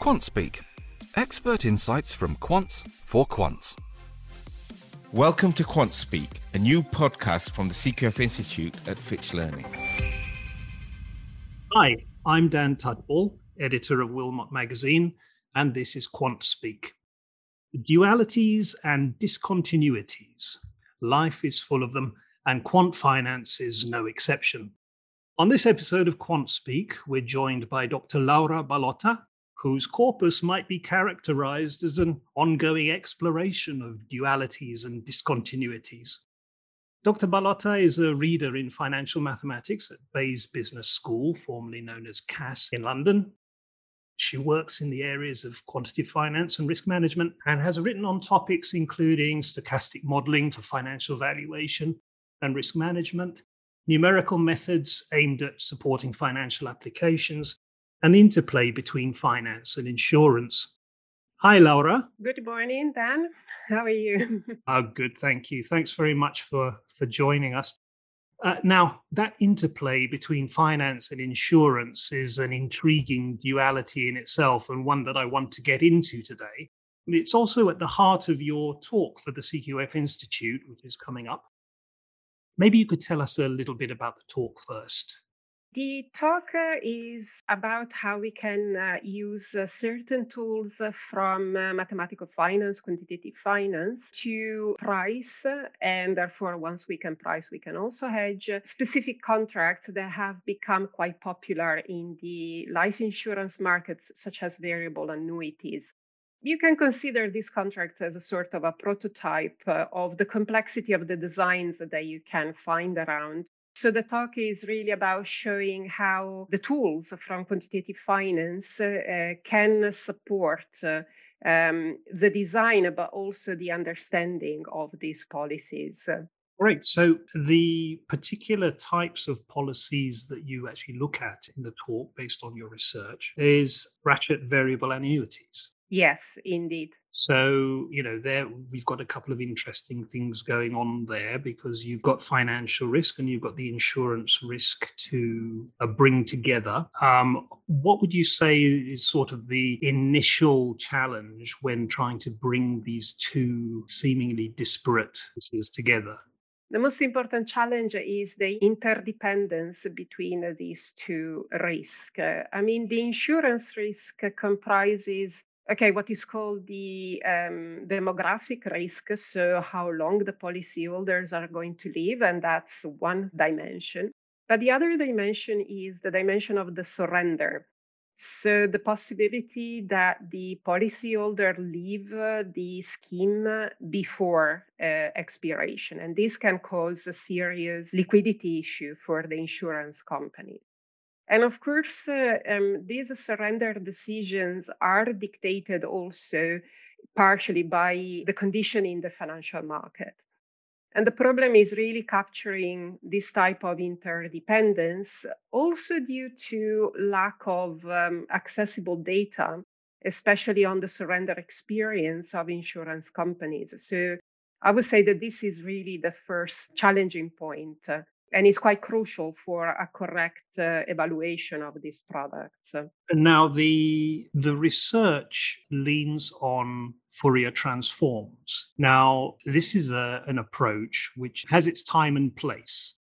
QuantSpeak, expert insights from quants for quants. Welcome to QuantSpeak, a new podcast from the CQF Institute at Fitch Learning. Hi, I'm Dan Tudball, editor of Wilmott Magazine, and this is QuantSpeak. Dualities and discontinuities. Life is full of them, and quant finance is no exception. On this episode of QuantSpeak, we're joined by Dr. Laura Ballotta, whose corpus might be characterized as an ongoing exploration of dualities and discontinuities. Dr. Ballotta is a reader in financial mathematics at Bayes Business School, formerly known as Cass, in London. She works in the areas of quantitative finance and risk management and has written on topics including stochastic modeling for financial valuation and risk management, numerical methods aimed at supporting financial applications, and the interplay between finance and insurance. Hi, Laura. Good morning, Dan. How are you? oh, good. Thank you. Thanks very much for, for joining us. Uh, now, that interplay between finance and insurance is an intriguing duality in itself and one that I want to get into today. It's also at the heart of your talk for the CQF Institute, which is coming up. Maybe you could tell us a little bit about the talk first. The talk is about how we can uh, use uh, certain tools uh, from mathematical finance, quantitative finance, to price. And therefore, once we can price, we can also hedge specific contracts that have become quite popular in the life insurance markets, such as variable annuities you can consider these contracts as a sort of a prototype uh, of the complexity of the designs that you can find around. So the talk is really about showing how the tools from quantitative finance uh, can support uh, um, the design, but also the understanding of these policies. Great. So the particular types of policies that you actually look at in the talk based on your research is ratchet variable annuities. Yes, indeed. So, you know, there we've got a couple of interesting things going on there because you've got financial risk and you've got the insurance risk to uh, bring together. Um, what would you say is sort of the initial challenge when trying to bring these two seemingly disparate pieces together? The most important challenge is the interdependence between these two risks. I mean, the insurance risk comprises okay, what is called the um, demographic risk. So, how long the policyholders are going to live, and that's one dimension. But the other dimension is the dimension of the surrender. So, the possibility that the policyholder leave uh, the scheme before uh, expiration. And this can cause a serious liquidity issue for the insurance company. And of course, uh, um, these surrender decisions are dictated also partially by the condition in the financial market. And the problem is really capturing this type of interdependence, also due to lack of um, accessible data, especially on the surrender experience of insurance companies. So I would say that this is really the first challenging point uh, and is quite crucial for a correct uh, evaluation of these products. Now, the the research leans on Fourier transforms. Now, this is a, an approach which has its time and place.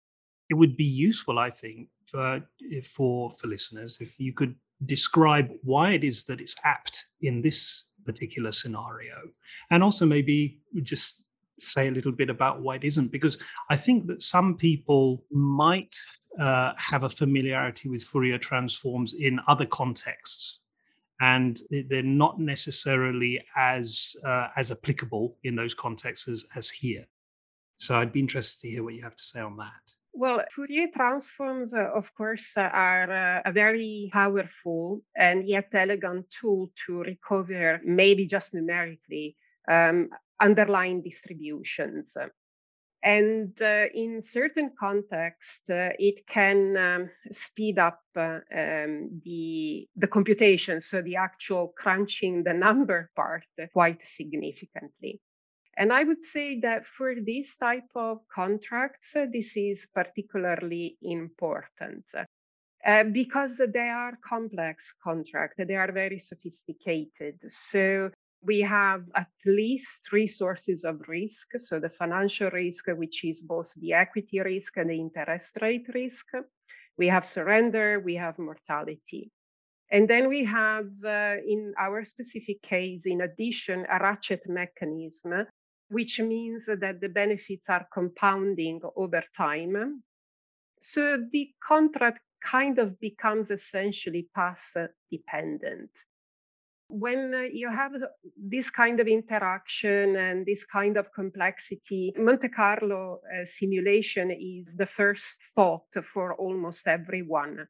It would be useful, I think, uh, for for listeners if you could describe why it is that it's apt in this particular scenario, and also maybe just say a little bit about why it isn't because I think that some people might uh, have a familiarity with Fourier transforms in other contexts, and they're not necessarily as uh, as applicable in those contexts as, as here. So I'd be interested to hear what you have to say on that. Well, Fourier transforms, uh, of course, uh, are uh, a very powerful and yet elegant tool to recover, maybe just numerically, um, underlying distributions. And uh, in certain contexts, uh, it can um, speed up uh, um, the, the computation, so the actual crunching the number part quite significantly. And I would say that for this type of contracts, uh, this is particularly important. Uh, because they are complex contracts, they are very sophisticated. So we have at least three sources of risk. So the financial risk, which is both the equity risk and the interest rate risk. We have surrender, we have mortality. And then we have, uh, in our specific case, in addition, a ratchet mechanism, which means that the benefits are compounding over time. So the contract kind of becomes essentially path dependent. When uh, you have this kind of interaction and this kind of complexity, Monte Carlo uh, simulation is the first thought for almost everyone.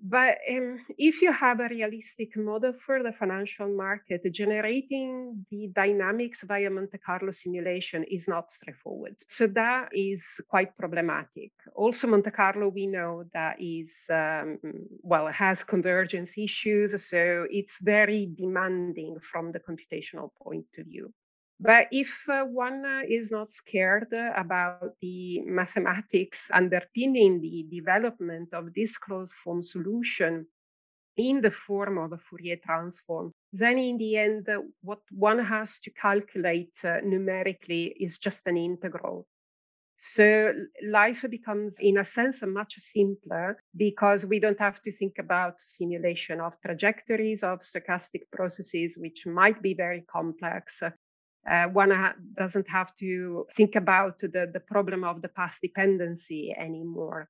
But um, if you have a realistic model for the financial market, generating the dynamics via Monte Carlo simulation is not straightforward. So that is quite problematic. Also, Monte Carlo, we know that is, um, well, has convergence issues. So it's very demanding from the computational point of view. But if uh, one uh, is not scared about the mathematics underpinning the development of this closed form solution in the form of a Fourier transform, then in the end, uh, what one has to calculate numerically is just an integral. So life becomes, in a sense, much simpler because we don't have to think about simulation of trajectories of stochastic processes, which might be very complex, uh, one ha- doesn't have to think about the, the problem of the path dependency anymore.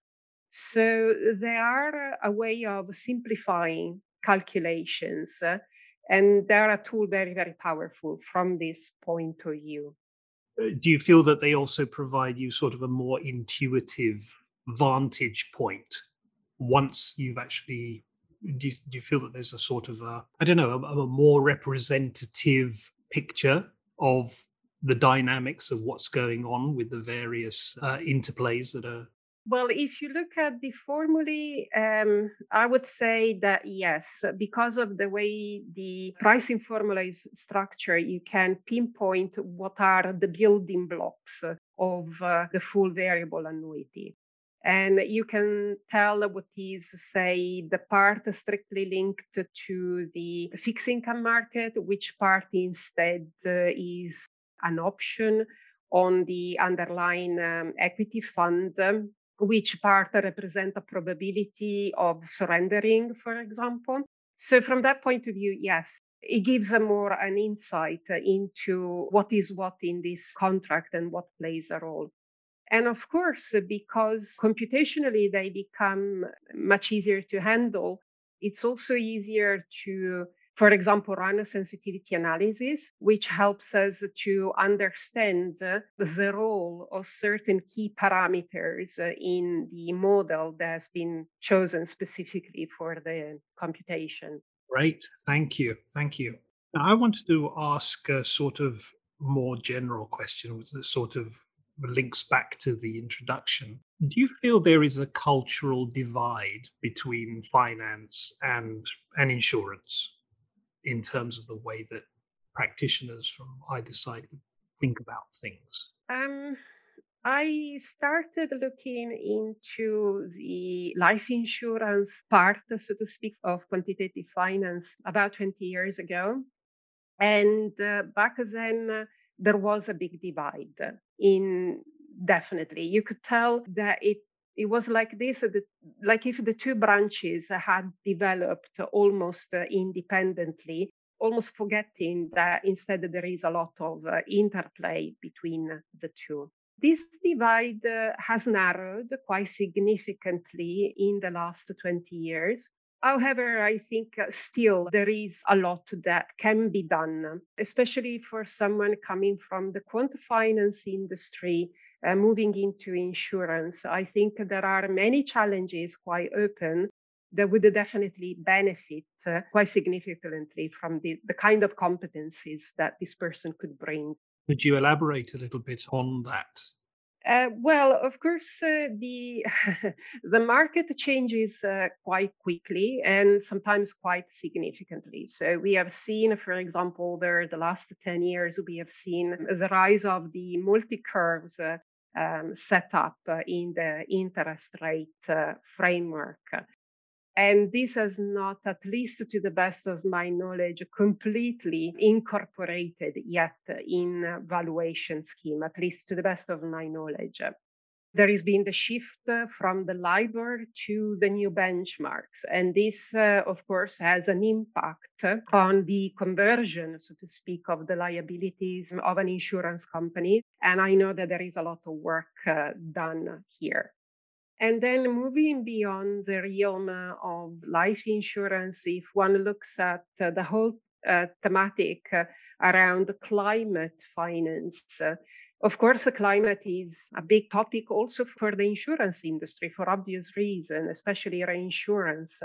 So they are a way of simplifying calculations, uh, and they're a tool very, very powerful from this point of view. Uh, do you feel that they also provide you sort of a more intuitive vantage point once you've actually? Do you, do you feel that there's a sort of a, I don't know, a, a more representative picture of the dynamics of what's going on with the various uh, interplays that are well, if you look at the formulae, um, I would say that yes, because of the way the pricing formula is structured, you can pinpoint what are the building blocks of uh, the full variable annuity. And you can tell what is, say, the part strictly linked to the fixed income market, which part instead uh, is an option on the underlying um, equity fund, um, which part represent a probability of surrendering, for example. So from that point of view, yes, it gives a more an insight into what is what in this contract and what plays a role. And of course, because computationally they become much easier to handle, it's also easier to, for example, run a sensitivity analysis, which helps us to understand the role of certain key parameters in the model that has been chosen specifically for the computation. Great. Thank you. Thank you. Now, I wanted to ask a sort of more general question, that sort of links back to the introduction. Do you feel there is a cultural divide between finance and, and insurance in terms of the way that practitioners from either side think about things? Um, I started looking into the life insurance part, so to speak, of quantitative finance about 20 years ago. And uh, back then, there was a big divide in definitely. You could tell that it it was like this like if the two branches had developed almost uh, independently almost forgetting that instead there is a lot of uh, interplay between the two. This divide uh, has narrowed quite significantly in the last 20 years However, I think uh, still there is a lot that can be done, especially for someone coming from the quant finance industry, uh, moving into insurance. I think there are many challenges quite open that would definitely benefit uh, quite significantly from the, the kind of competencies that this person could bring. Could you elaborate a little bit on that? Uh, well, of course, uh, the the market changes uh, quite quickly and sometimes quite significantly. So we have seen, for example, over the last ten years, we have seen the rise of the multi curves uh, um, set up uh, in the interest rate uh, framework. And this has not, at least to the best of my knowledge, completely incorporated yet in valuation scheme, at least to the best of my knowledge. There has been the shift from the LIBOR to the new benchmarks. And this, uh, of course, has an impact on the conversion, so to speak, of the liabilities of an insurance company. And I know that there is a lot of work uh, done here. And then moving beyond the realm of life insurance, if one looks at uh, the whole uh, thematic uh, around climate finance, uh, of course, climate is a big topic also for the insurance industry for obvious reason, especially reinsurance.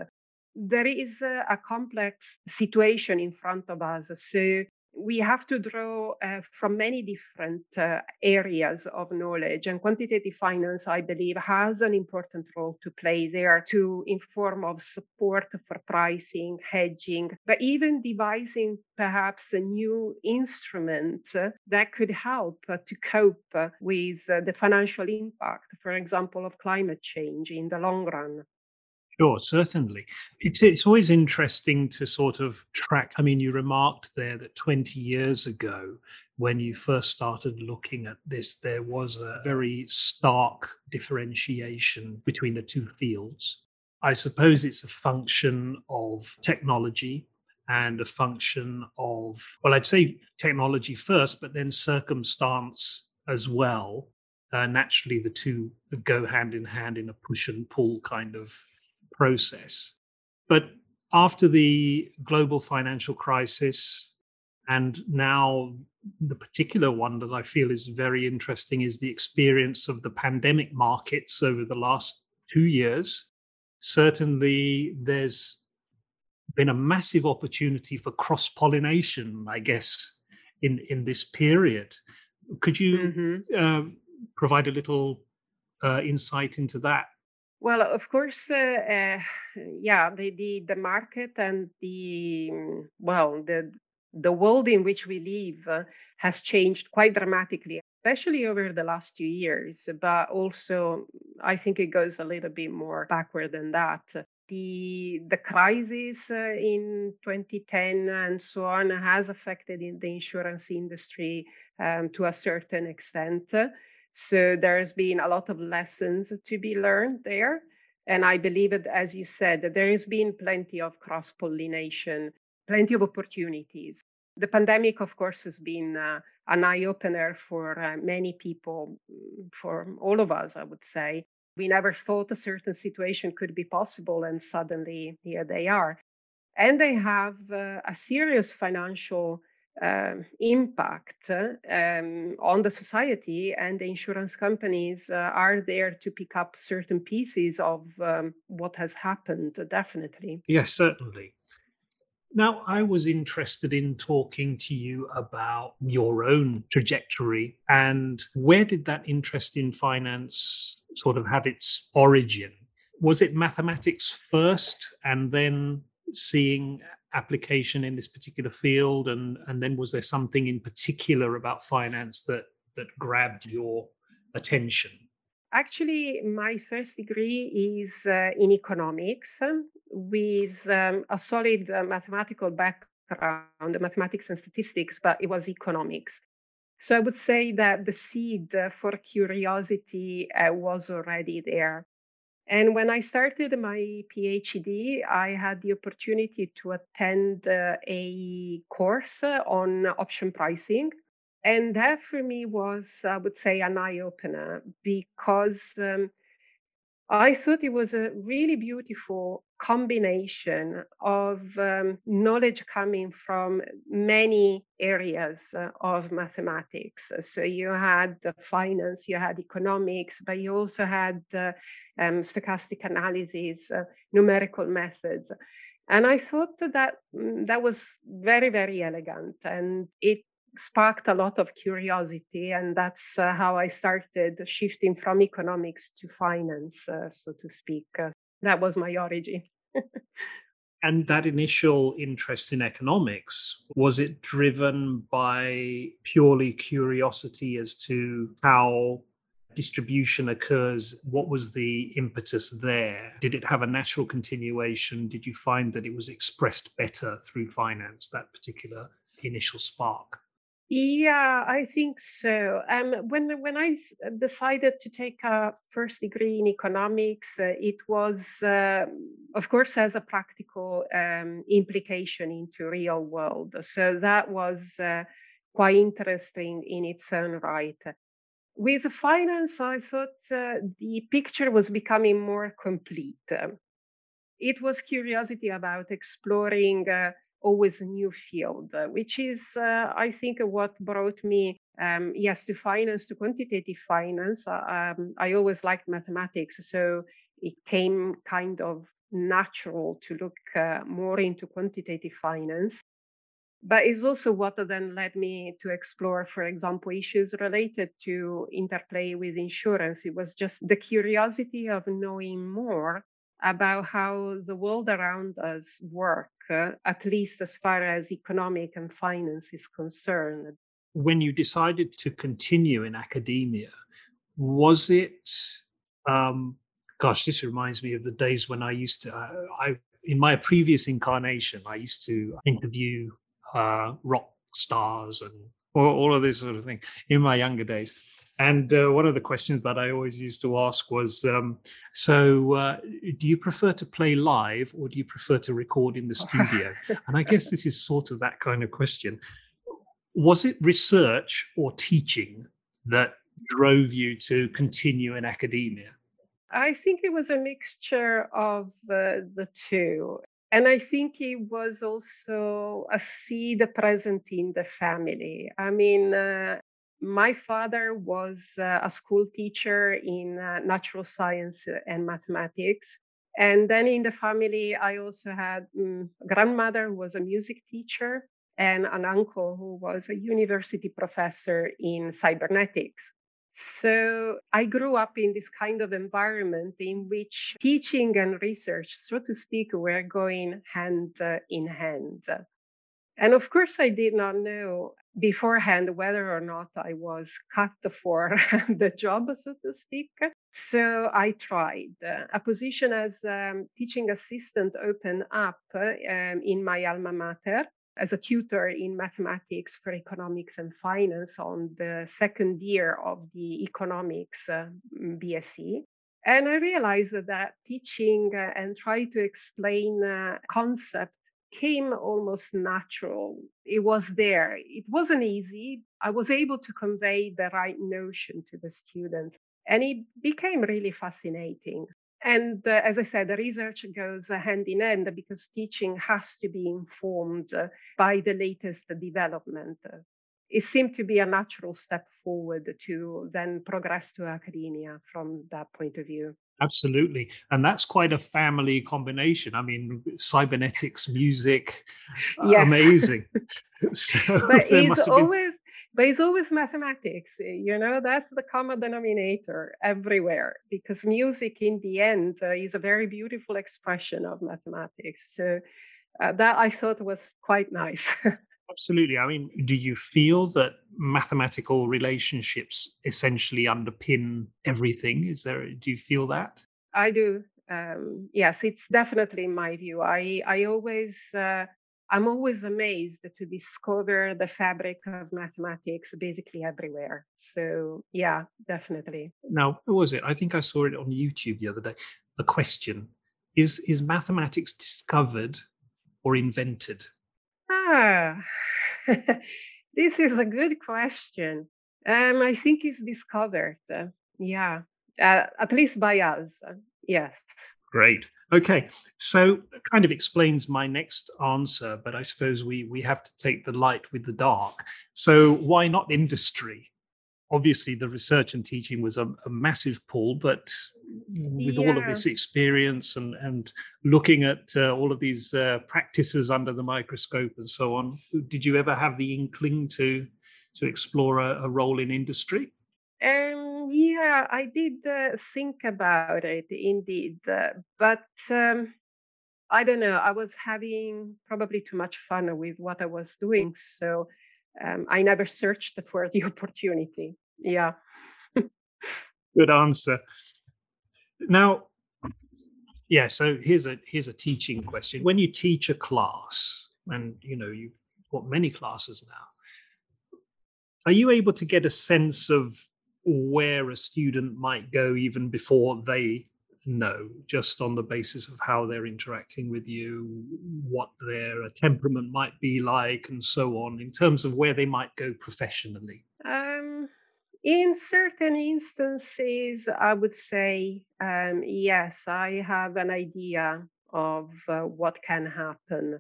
There is a, a complex situation in front of us. So we have to draw uh, from many different uh, areas of knowledge and quantitative finance i believe has an important role to play there to inform of support for pricing hedging but even devising perhaps a new instrument that could help to cope with uh, the financial impact for example of climate change in the long run Sure, certainly. It's it's always interesting to sort of track. I mean, you remarked there that 20 years ago, when you first started looking at this, there was a very stark differentiation between the two fields. I suppose it's a function of technology and a function of, well, I'd say technology first, but then circumstance as well. Uh, naturally, the two go hand in hand in a push and pull kind of process. But after the global financial crisis, and now the particular one that I feel is very interesting is the experience of the pandemic markets over the last two years. Certainly, there's been a massive opportunity for cross pollination, I guess, in, in this period. Could you mm-hmm. uh, provide a little uh, insight into that? Well, of course, uh, uh, yeah, the, the the market and the mm, well, the the world in which we live uh, has changed quite dramatically, especially over the last two years. But also, I think it goes a little bit more backward than that. The the crisis uh, in 2010 and so on has affected in the insurance industry um, to a certain extent. So there's been a lot of lessons to be learned there. And I believe it, as you said, that there has been plenty of cross pollination, plenty of opportunities. The pandemic, of course, has been uh, an eye opener for uh, many people, mm, for all of us, I would say. We never thought a certain situation could be possible, and suddenly here they are. And they have uh, a serious financial um, impact um, on the society, and the insurance companies uh, are there to pick up certain pieces of um, what has happened, definitely. Yes, certainly. Now, I was interested in talking to you about your own trajectory and where did that interest in finance sort of have its origin? Was it mathematics first and then seeing application in this particular field? And and then was there something in particular about finance that that grabbed your attention? Actually my first degree is uh, in economics with um, a solid uh, mathematical background mathematics and statistics but it was economics. So i would say that the seed for curiosity uh, was already there and when I started my PhD, I had the opportunity to attend uh, a course on option pricing. And that for me was, I would say, an eye opener because um, I thought it was a really beautiful combination of um, knowledge coming from many areas uh, of mathematics. So you had finance, you had economics, but you also had uh, um, stochastic analysis, uh, numerical methods. And I thought that mm, that was very, very elegant. And it sparked a lot of curiosity and that's uh, how i started shifting from economics to finance uh, so to speak uh, that was my origin and that initial interest in economics was it driven by purely curiosity as to how distribution occurs, what was the impetus there? Did it have a natural continuation? Did you find that it was expressed better through finance, that particular initial spark? Yeah, I think so. Um, when when I decided to take a first degree in economics, uh, it was, uh, of course, as a practical um, implication into real world. So that was uh, quite interesting in its own right. With finance, I thought uh, the picture was becoming more complete. it was curiosity about exploring uh, always a new field, uh, which is, uh, I think, what brought me, um, yes, to finance, to quantitative finance. Uh, um, I always liked mathematics, so it came kind of natural to look uh, more into quantitative finance. But it's also what then led me to explore, for example, issues related to interplay with insurance. It was just the curiosity of knowing more about how the world around us work, uh, at least as far as economic and finance is concerned. When you decided to continue in academia, was it? Um, gosh, this reminds me of the days when I used to. Uh, I in my previous incarnation, I used to interview uh, rock stars and all, all of this sort of thing in my younger days. And uh, one of the questions that I always used to ask was um, so, uh, do you prefer to play live or do you prefer to record in the studio? and I guess this is sort of that kind of question. Was it research or teaching that drove you to continue in academia? I think it was a mixture of uh, the two. And I think it was also a seed present in the family. I mean, uh, my father was uh, a school teacher in uh, natural science and mathematics. And then in the family, I also had um, grandmother who was a music teacher and an uncle who was a university professor in cybernetics. So I grew up in this kind of environment in which teaching and research, so to speak, were going hand uh, in hand. And of course, I did not know beforehand whether or not I was cut for the job, so to speak. So I tried. A position as um, teaching assistant opened up um, in my alma mater as a tutor in mathematics for economics and finance on the second year of the economics uh, BSc. And I realized that teaching uh, and trying to explain uh, concepts came almost natural. It was there. It wasn't easy. I was able to convey the right notion to the students, and it became really fascinating. And uh, as I said, the research goes hand in hand because teaching has to be informed uh, by the latest development. It seemed to be a natural step forward to then progress to academia from that point of view. Absolutely. And that's quite a family combination. I mean, cybernetics, music, yes. amazing. so but it's always been... but it's always mathematics. You know, that's the common denominator everywhere because music in the end uh, is a very beautiful expression of mathematics. So uh, that I thought was quite nice. Absolutely. I mean, do you feel that mathematical relationships essentially underpin everything? Is there? Do you feel that? I do. Um, yes, it's definitely my view. I I always uh, I'm always amazed to discover the fabric of mathematics basically everywhere. So yeah, definitely. Now, what was it? I think I saw it on YouTube the other day. A question: Is is mathematics discovered or invented? Ah, this is a good question. Um, I think it's discovered. Uh, yeah, uh, at least by us. Uh, yes. Great. Okay, so kind of explains my next answer, but I suppose we we have to take the light with the dark. So why not industry? Obviously, the research and teaching was a, a massive pull, but with yeah. all of this experience and and looking at uh, all of these uh, practices under the microscope and so on did you ever have the inkling to to explore a, a role in industry um, yeah i did uh, think about it indeed uh, but um, i don't know i was having probably too much fun with what i was doing so um, i never searched for the opportunity yeah Good answer. Now, yeah. So here's a here's a teaching question. When you teach a class, and you know you've got many classes now, are you able to get a sense of where a student might go even before they know, just on the basis of how they're interacting with you, what their temperament might be like, and so on, in terms of where they might go professionally? In certain instances, I would say um, yes, I have an idea of uh, what can happen.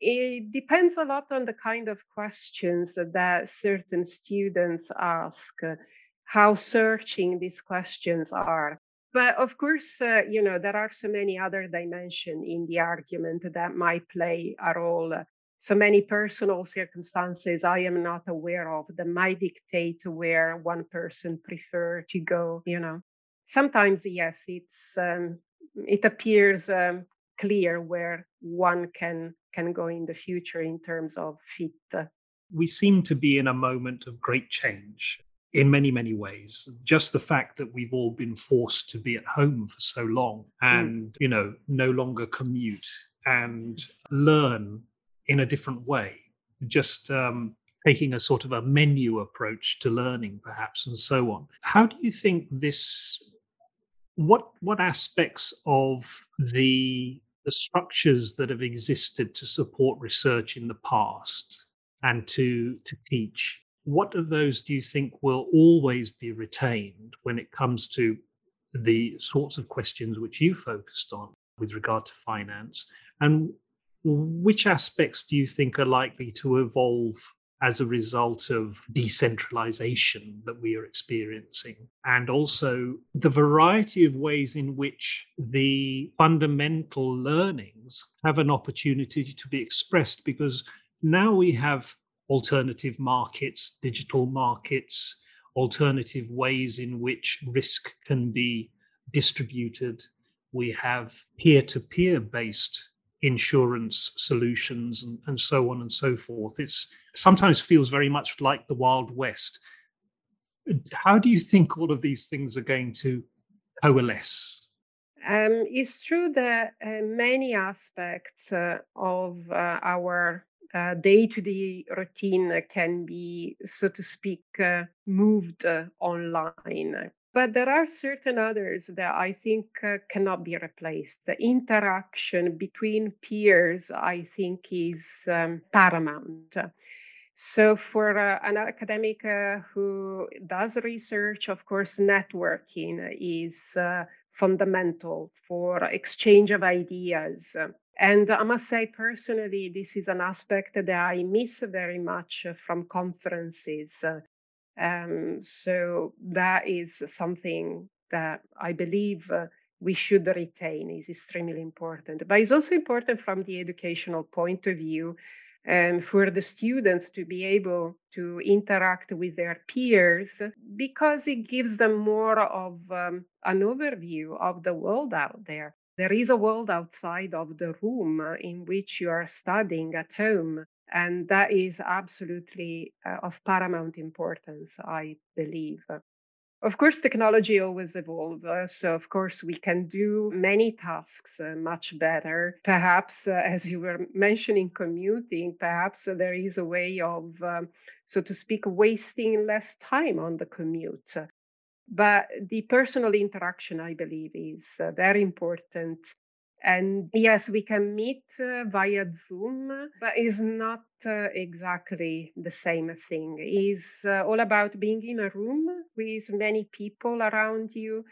It depends a lot on the kind of questions that certain students ask, how searching these questions are. But of course, uh, you know, there are so many other dimensions in the argument that might play a role so many personal circumstances I am not aware of that might dictate where one person prefer to go. You know, sometimes yes, it's um, it appears um, clear where one can can go in the future in terms of fit. We seem to be in a moment of great change in many many ways just the fact that we've all been forced to be at home for so long mm. and mm. you know no longer commute and learn in a different way, just um, taking a sort of a menu approach to learning, perhaps, and so on. How do you think this? What what aspects of the the structures that have existed to support research in the past and to to teach what of those do you think will always be retained when it comes to the sorts of questions which you focused on with regard to finance and which aspects do you think are likely to evolve as a result of decentralization that we are experiencing, and also the variety of ways in which the fundamental learnings have an opportunity to be expressed. Because now we have alternative markets, digital markets, alternative ways in which risk can be distributed. We have peer to peer based insurance solutions and, and so on and so forth. It's sometimes feels very much like the Wild West. How do you think all of these things are going to coalesce? Um, it's true that uh, many aspects uh, of uh, our day to day routine can be, so to speak, uh, moved uh, online. But there are certain others that I think uh, cannot be replaced. The interaction between peers, I think, is um, paramount. So, for uh, an academic uh, who does research, of course, networking is uh, fundamental for exchange of ideas. And I must say, personally, this is an aspect that I miss very much from conferences. Um, so that is something that I believe uh, we should retain is extremely important. But it's also important from the educational point of view and um, for the students to be able to interact with their peers because it gives them more of um, an overview of the world out there. There is a world outside of the room in which you are studying at home. And that is absolutely uh, of paramount importance, I believe. Of course, technology always evolves. Uh, so, of course, we can do many tasks uh, much better. Perhaps, uh, as you were mentioning, commuting, perhaps there is a way of, um, so to speak, wasting less time on the commute. But the personal interaction, I believe, is uh, very important and yes, we can meet uh, via Zoom, but it's not uh, exactly the same thing. It's uh, all about being in a room with many people around you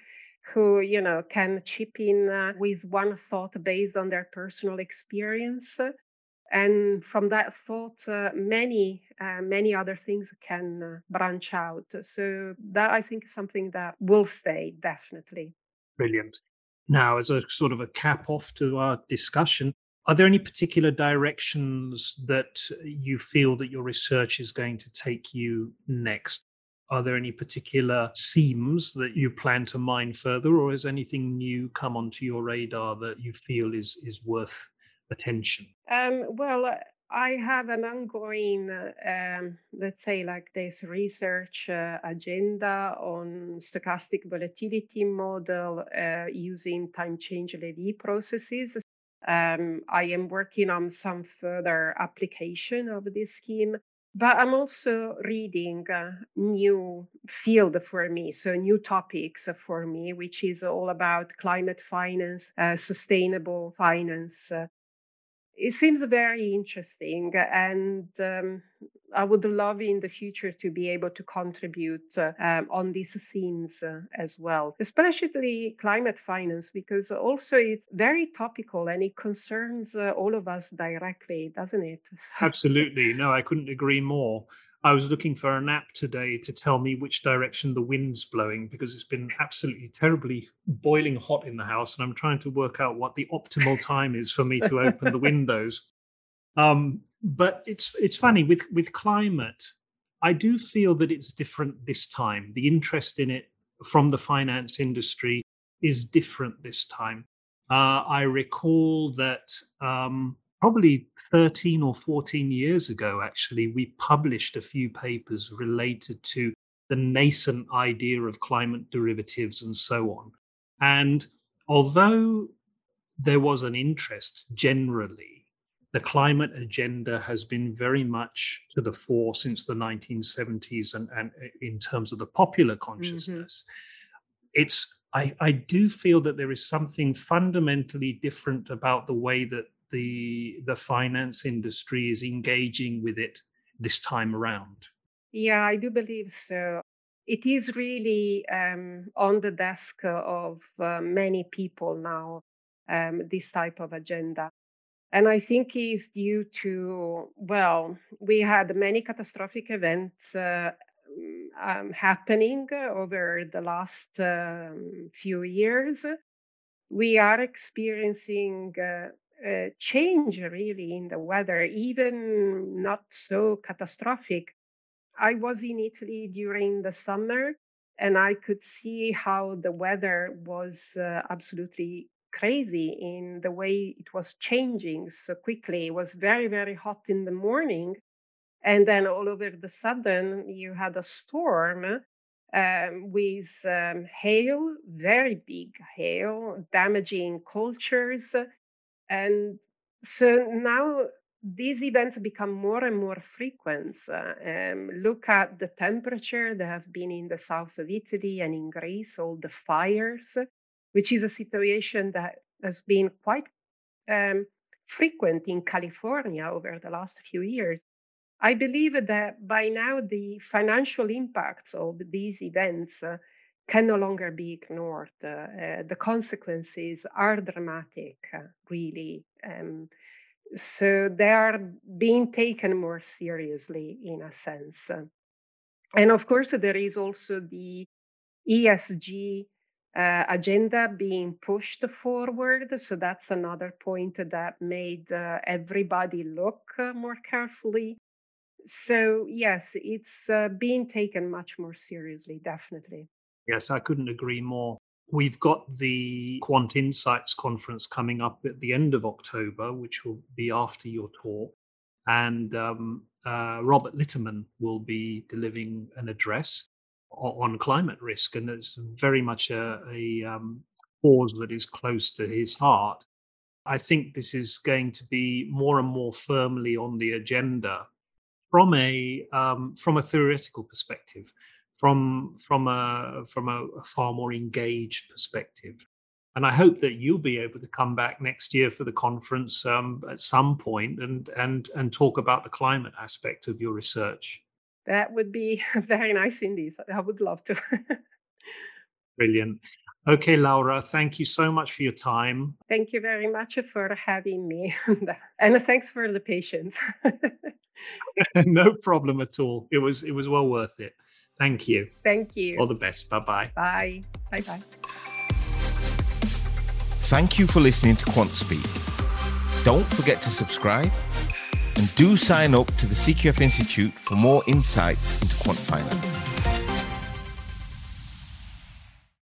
who, you know, can chip in uh, with one thought based on their personal experience. And from that thought, uh, many, uh, many other things can branch out. So that I think is something that will stay definitely. Brilliant. Now, as a sort of a cap off to our discussion, are there any particular directions that you feel that your research is going to take you next? Are there any particular seams that you plan to mine further, or has anything new come onto your radar that you feel is is worth attention? Um, well, I have an ongoing, um, let's say, like this research uh, agenda on stochastic volatility model uh, using time change Lévy processes. Um, I am working on some further application of this scheme, but I'm also reading a new field for me, so new topics for me, which is all about climate finance, uh, sustainable finance, uh, it seems very interesting and um, i would love in the future to be able to contribute uh, um, on these themes uh, as well especially climate finance because also it's very topical and it concerns uh, all of us directly doesn't it? Absolutely. No i couldn't agree more I was looking for an app today to tell me which direction the wind's blowing because it's been absolutely terribly boiling hot in the house, and I'm trying to work out what the optimal time is for me to open the windows. Um, but it's it's funny with with climate. I do feel that it's different this time. The interest in it from the finance industry is different this time. Uh, I recall that um, probably 13 or 14 years ago, actually, we published a few papers related to the nascent idea of climate derivatives and so on. And although there was an interest generally, the climate agenda has been very much to the fore since the 1970s and, and uh, in terms of the popular mm-hmm. consciousness. Mm-hmm. It's I, I do feel that there is something fundamentally different about the way that the the finance industry is engaging with it this time around. Yeah, I do believe so. It is really um, on the desk of uh, many people now, um, this type of agenda. And I think it is due to, well, we had many catastrophic events uh, um, happening over the last um, few years. We are experiencing uh, uh, change really in the weather, even not so catastrophic. I was in Italy during the summer and I could see how the weather was uh, absolutely crazy in the way it was changing so quickly. It was very, very hot in the morning. And then all over the sudden, you had a storm um, with um, hail, very big hail, damaging cultures, and so now these events become more and more frequent. Uh, um, look at the temperature that have been in the south of Italy and in Greece, all the fires, which is a situation that has been quite um, frequent in California over the last few years. I believe that by now the financial impacts of these events uh, can no longer be ignored. Uh, uh, the consequences are dramatic, uh, really. Um, so they are being taken more seriously in a sense. And of course, there is also the ESG uh, agenda being pushed forward. So that's another point that made uh, everybody look uh, more carefully. So, yes, it's being taken much more seriously, definitely. Yes, I couldn't agree more. We've got the Quant Insights conference coming up at the end of October, which will be after your talk. And um, uh, Robert Litterman will be delivering an address on climate risk. And it's very much a, a um, cause that is close to his heart. I think this is going to be more and more firmly on the agenda from a um, from a theoretical perspective from from a from a, far more engaged perspective. And I hope that you'll be able to come back next year for the conference um, at some point and and and talk about the climate aspect of your research. That would be very nice indeed. I would love to. Brilliant. Okay, Laura, thank you so much for your time. Thank you very much for having me. and thanks for the patience. no problem at all. It was it was well worth it. Thank you. Thank you. All the best. Bye-bye. Bye. Bye-bye. Thank you for listening to Quant Speak. Don't forget to subscribe and do sign up to the CQF Institute for more insights into quant finance.